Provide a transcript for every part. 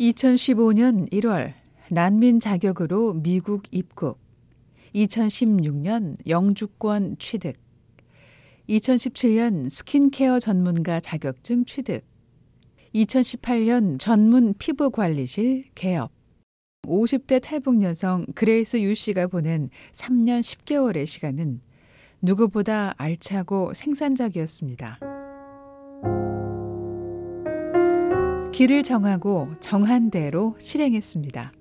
2015년 1월 난민 자격으로 미국 입국. 2016년 영주권 취득. 2017년 스킨케어 전문가 자격증 취득. 2018년 전문 피부 관리실 개업. 50대 탈북 여성 그레이스 유 씨가 보낸 3년 10개월의 시간은 누구보다 알차고 생산적이었습니다. 길을 정하고 정한 대로 실행했습니다.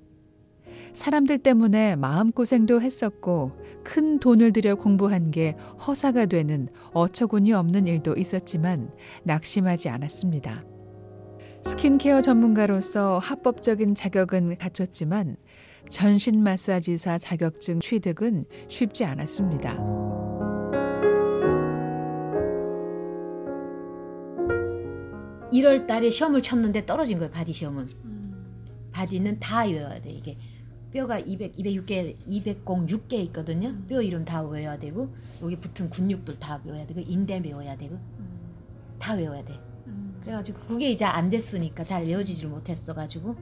사람들 때문에 마음고생도 했었고 큰 돈을 들여 공부한 게 허사가 되는 어처구니 없는 일도 있었지만 낙심하지 않았습니다. 스킨케어 전문가로서 합법적인 자격은 갖췄지만 전신 마사지사 자격증 취득은 쉽지 않았습니다. (1월) 달에 시험을 쳤는데 떨어진 거예요 body 시험은 body는 다 외워야 돼 이게 뼈가 200, 206개, 206개 있거든요. 음. 뼈 이름 다 외워야 되고 여기 붙은 근육들 다 외워야 되고 인대 외워야 되고 음. 다 외워야 돼. 음. 그래가지고 그게 이제 안 됐으니까 잘 외워지질 못했어가지고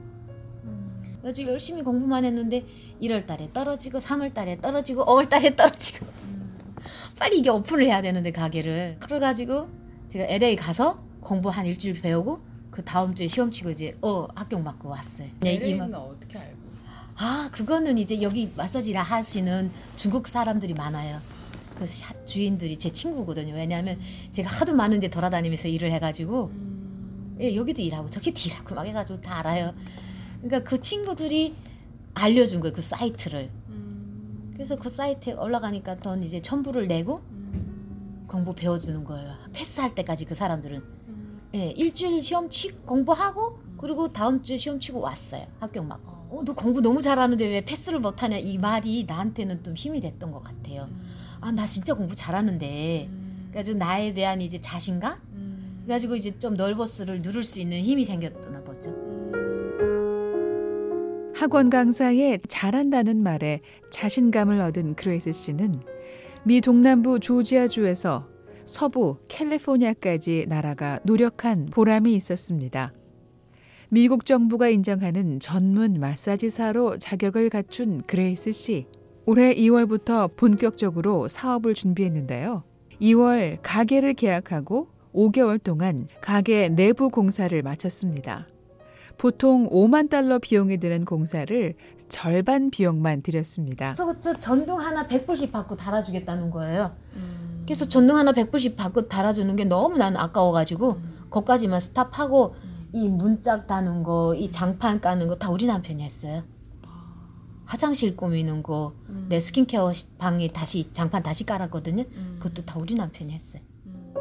음. 그래가지고 열심히 공부만 했는데 1월 달에 떨어지고 3월 달에 떨어지고 5월 달에 떨어지고 음. 빨리 이게 오픈을 해야 되는데 가게를 그래가지고 제가 LA 가서 공부 한 일주일 배우고 그 다음 주에 시험 치고 이제 어 합격 맞고 왔어요. LA는 어떻게 알고? 아 그거는 이제 여기 마사지를 하시는 중국 사람들이 많아요. 그 샵 주인들이 제 친구거든요. 왜냐하면 제가 하도 많은 데 돌아다니면서 일을 해가지고 음. 예, 여기도 일하고 저기도 일하고 막 해가지고 다 알아요. 그러니까 그 친구들이 알려준 거예요. 그 사이트를. 음. 그래서 그 사이트에 올라가니까 돈 이제 첨부를 내고 음. 공부 배워주는 거예요. 패스할 때까지 그 사람들은. 음. 예, 일주일 시험 치 공부하고 그리고 다음 주에 시험 치고 왔어요. 합격 맞고. 어, 너 공부 너무 잘하는데 왜 패스를 못하냐 이 말이 나한테는 좀 힘이 됐던 것 같아요. 음. 아, 나 진짜 공부 잘하는데. 음. 그래가지고 나에 대한 이제 자신감? 음. 그래가지고 이제 좀 nervous를 누를 수 있는 힘이 생겼나 보죠. 학원 강사의 잘한다는 말에 자신감을 얻은 그레이스 씨는 미 동남부 조지아주에서 서부 캘리포니아까지 날아가 노력한 보람이 있었습니다. 미국 정부가 인정하는 전문 마사지사로 자격을 갖춘 그레이스 씨. 올해 2월부터 본격적으로 사업을 준비했는데요. 2월 가게를 계약하고 5개월 동안 가게 내부 공사를 마쳤습니다. 보통 5만 달러 비용이 드는 공사를 절반 비용만 들였습니다. 저, 저 전등 하나 100불씩 받고 달아주겠다는 거예요. 음. 그래서 전등 하나 100불씩 받고 달아주는 게 너무 나는 아까워가지고 음. 거기까지만 stop하고 음. 이 문짝 다는 거, 이 장판 까는 거 다 우리 남편이 했어요. 화장실 꾸미는 거, 음. 내 skin care 방에 다시 장판 다시 깔았거든요. 음. 그것도 다 우리 남편이 했어요. 음.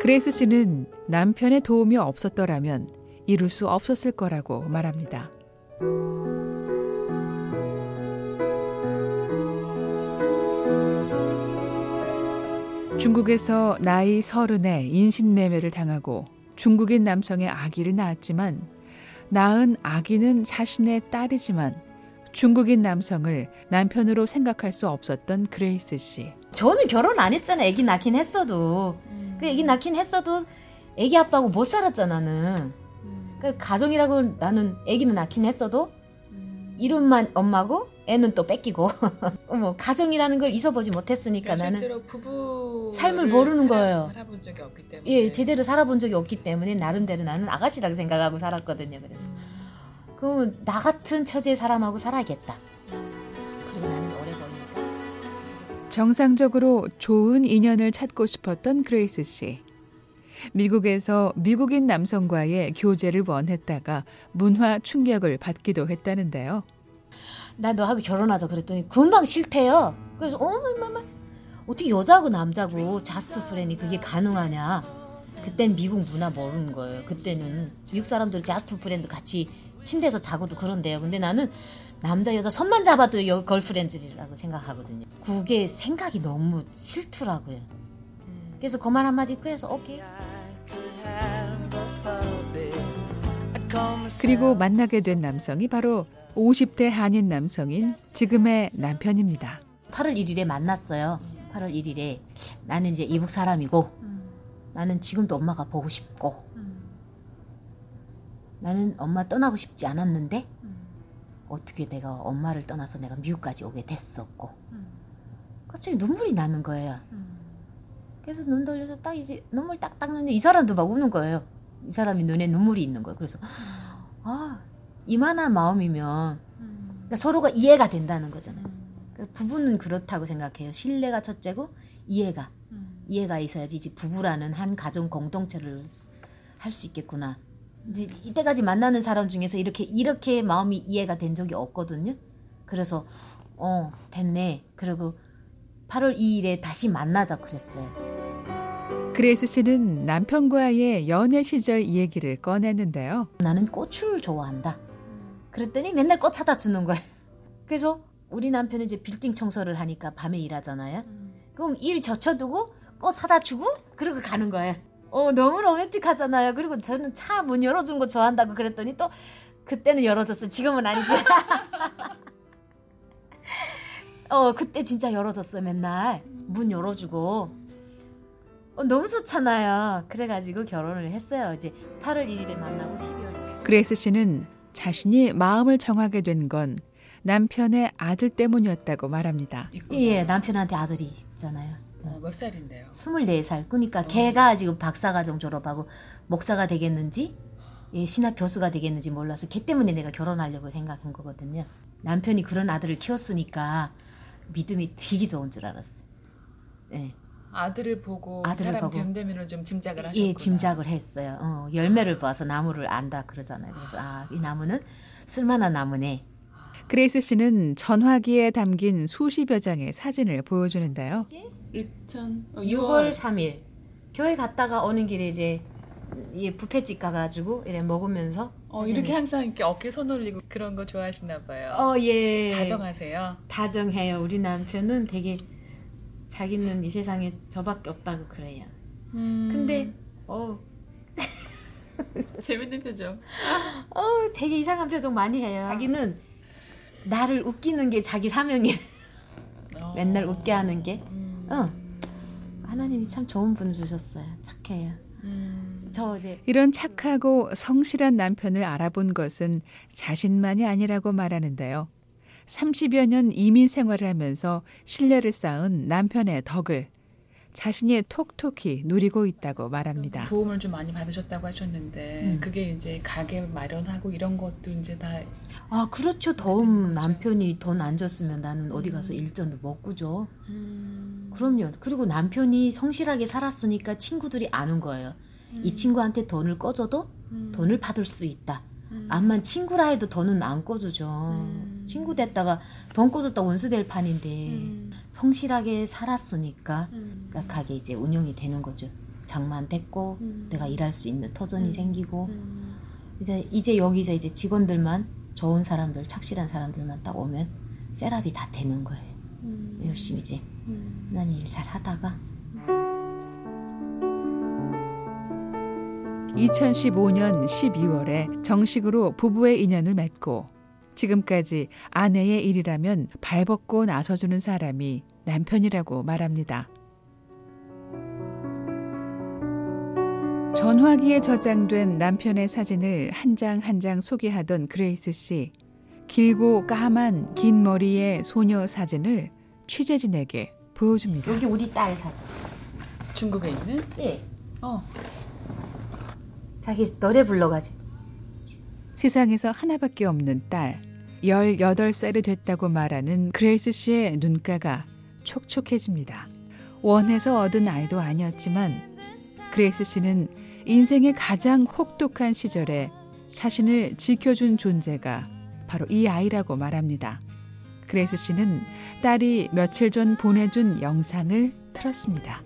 그레이스 씨는 남편의 도움이 없었더라면 이룰 수 없었을 거라고 말합니다. 중국에서 나이 서른에 인신매매를 당하고 중국인 남성의 아기를 낳았지만 낳은 아기는 자신의 딸이지만 중국인 남성을 남편으로 생각할 수 없었던 그레이스 씨. 저는 결혼 안 했잖아. 아기 낳긴 했어도. 음. 그 아기 낳긴 했어도 아기 아빠하고 못 살았잖아 나는. 음. 그 가정이라고 나는 아기는 낳긴 했어도 음. 이름만 엄마고 애는 또 뺏기고 뭐 가정이라는 걸 이뤄보지 못했으니까 그러니까 나는 실제로 부부 삶을 모르는 거예요. 살아본 적이 없기 때문에 예 제대로 살아본 적이 없기 때문에 나름대로 나는 아가씨라고 생각하고 살았거든요. 그래서 음. 그럼 나 같은 처지의 사람하고 살아야겠다. 그리고 나는 오래 보니까 정상적으로 좋은 인연을 찾고 싶었던 그레이스 씨. 미국에서 미국인 남성과의 교제를 원했다가 문화 충격을 받기도 했다는데요. 나 너하고 결혼하자 그랬더니 금방 싫대요. 그래서 어머머머 어떻게 여자고 남자고 just friend이 그게 가능하냐? 그땐 미국 문화 모르는 거예요. 그때는 미국 사람들 just friend 같이 침대에서 자고도 그런데요. 근데 나는 남자 여자 손만 잡아도 여 girlfriends라고 생각하거든요. 그게 생각이 너무 싫더라고요. 그래서 그말 한마디 그래서 오케이. 그리고 만나게 된 남성이 바로 50대 한인 남성인 지금의 남편입니다. 8월 1일에 만났어요. 8월 1일에 나는 이제 이북 사람이고 나는 지금도 엄마가 보고 싶고 나는 엄마 떠나고 싶지 않았는데 어떻게 내가 엄마를 떠나서 내가 미국까지 오게 됐었고 갑자기 눈물이 나는 거예요. 그래서 눈 돌려서 딱 이제 눈물 딱 닦는데 이 사람도 막 우는 거예요. 이 사람이 눈에 눈물이 있는 거예요. 그래서 아 이만한 마음이면 그러니까 서로가 이해가 된다는 거잖아요. 그러니까 부부는 그렇다고 생각해요. 신뢰가 첫째고 이해가 이해가 있어야지 이제 부부라는 한 가정 공동체를 할 수 있겠구나. 이제 이때까지 만나는 사람 중에서 이렇게 이렇게 마음이 이해가 된 적이 없거든요. 그래서 어 됐네. 그리고 8월 2일에 다시 만나자 그랬어요. 그레이스 씨는 남편과의 연애 시절 얘기를 꺼냈는데요. 나는 꽃을 좋아한다. 그랬더니 맨날 꽃 사다 주는 거예요. 그래서 우리 남편은 이제 빌딩 청소를 하니까 밤에 일하잖아요. 그럼 일 젖혀두고 꽃 사다 주고 그러고 가는 거예요. 어 너무 로맨틱하잖아요. 그리고 저는 차 문 열어주는 거 좋아한다고 그랬더니 또 그때는 열어줬어요. 지금은 아니지. 어 그때 진짜 열어줬어요. 맨날 문 열어주고 어, 너무 좋잖아요. 그래가지고 결혼을 했어요. 이제 8월 1일에 만나고 12월. 그레이스 씨는 자신이 마음을 정하게 된 건 남편의 아들 때문이었다고 말합니다. 있구나. 예, 남편한테 아들이 있잖아요. 어, 몇 살인데요? 24살. 그러니까 걔가 지금 박사과정 졸업하고 목사가 되겠는지 예, 신학 교수가 되겠는지 몰라서 걔 때문에 내가 결혼하려고 생각한 거거든요. 남편이 그런 아들을 키웠으니까 믿음이 되게 좋은 줄 알았어요. 예. 아들을 보고 아들을 사람 보고. 견대면을 좀 짐작을 하셨구나. 예, 짐작을 했어요. 어, 열매를 봐서 나무를 안다 그러잖아요. 그래서 아, 이 나무는 쓸만한 나무네. 그레이스 씨는 전화기에 담긴 수십여 장의 사진을 보여주는데요. 2000 어, 6월 6월 3일 교회 갔다가 오는 길에 이제 이 부페집 가가지고 이래 먹으면서 어, 이렇게 항상 이렇게 어깨 손 올리고 그런 거 좋아하시나 봐요. 어, 예. 다정하세요. 다정해요. 우리 남편은 되게 자기는 이 세상에 저밖에 없다고 그래요. 음, 근데 어, 재밌는 표정. 어 되게 이상한 표정 많이 해요. 자기는 나를 웃기는 게 자기 사명이에요. 어. 맨날 웃게 하는 게. 음, 어. 하나님이 참 좋은 분 주셨어요. 착해요. 음, 저 이제 이런 착하고 성실한 남편을 알아본 것은 자신만이 아니라고 말하는데요. 30여 년 이민 생활을 하면서 신뢰를 쌓은 남편의 덕을 자신이 톡톡히 누리고 있다고 말합니다. 도움을 좀 많이 받으셨다고 하셨는데 음. 그게 이제 가게 마련하고 이런 것도 이제 다 아 그렇죠. 도움 거죠. 남편이 돈 안 줬으면 나는 어디 가서 일전도 못 구죠. 음, 그럼요. 그리고 남편이 성실하게 살았으니까 친구들이 아는 거예요. 이 친구한테 돈을 꺼줘도 음. 돈을 받을 수 있다. 음. 암만 친구라 해도 돈은 안 꺼주죠. 음. 친구 됐다가 돈 꺼줬다 원수 될 판인데 음. 성실하게 살았으니까 음. 그러니까 가게 이제 운영이 되는 거죠. 장만 됐고 음. 내가 일할 수 있는 터전이 음. 생기고 음. 이제 이제 여기서 이제 직원들만 좋은 사람들 착실한 사람들만 딱 오면 셋업이 다 되는 거예요. 음. 열심히 이제 음. 하나님 일잘 하다가 2015년 12월에 정식으로 부부의 인연을 맺고 지금까지 아내의 일이라면 발벗고 나서주는 사람이 남편이라고 말합니다. 전화기에 저장된 남편의 사진을 한 장 한장 소개하던 그레이스 씨. 길고 까만 긴 머리의 소녀 사진을 취재진에게 보여줍니다. 여기 우리 딸 사진. 중국에 있는 예. 어 자기 노래 불러가지고. 세상에서 하나밖에 없는 딸. 18살이 됐다고 말하는 그레이스 씨의 눈가가 촉촉해집니다. 원해서 얻은 아이도 아니었지만 그레이스 씨는 인생의 가장 혹독한 시절에 자신을 지켜준 존재가 바로 이 아이라고 말합니다. 그레이스 씨는 딸이 며칠 전 보내준 영상을 틀었습니다.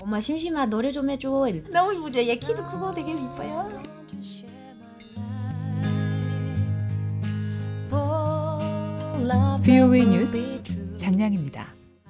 엄마 심심하 노래 좀 해줘. 이렇게. 너무 이쁘죠? 얘 키도 크고 되게 이뻐요. BOA 뉴스 장량입니다.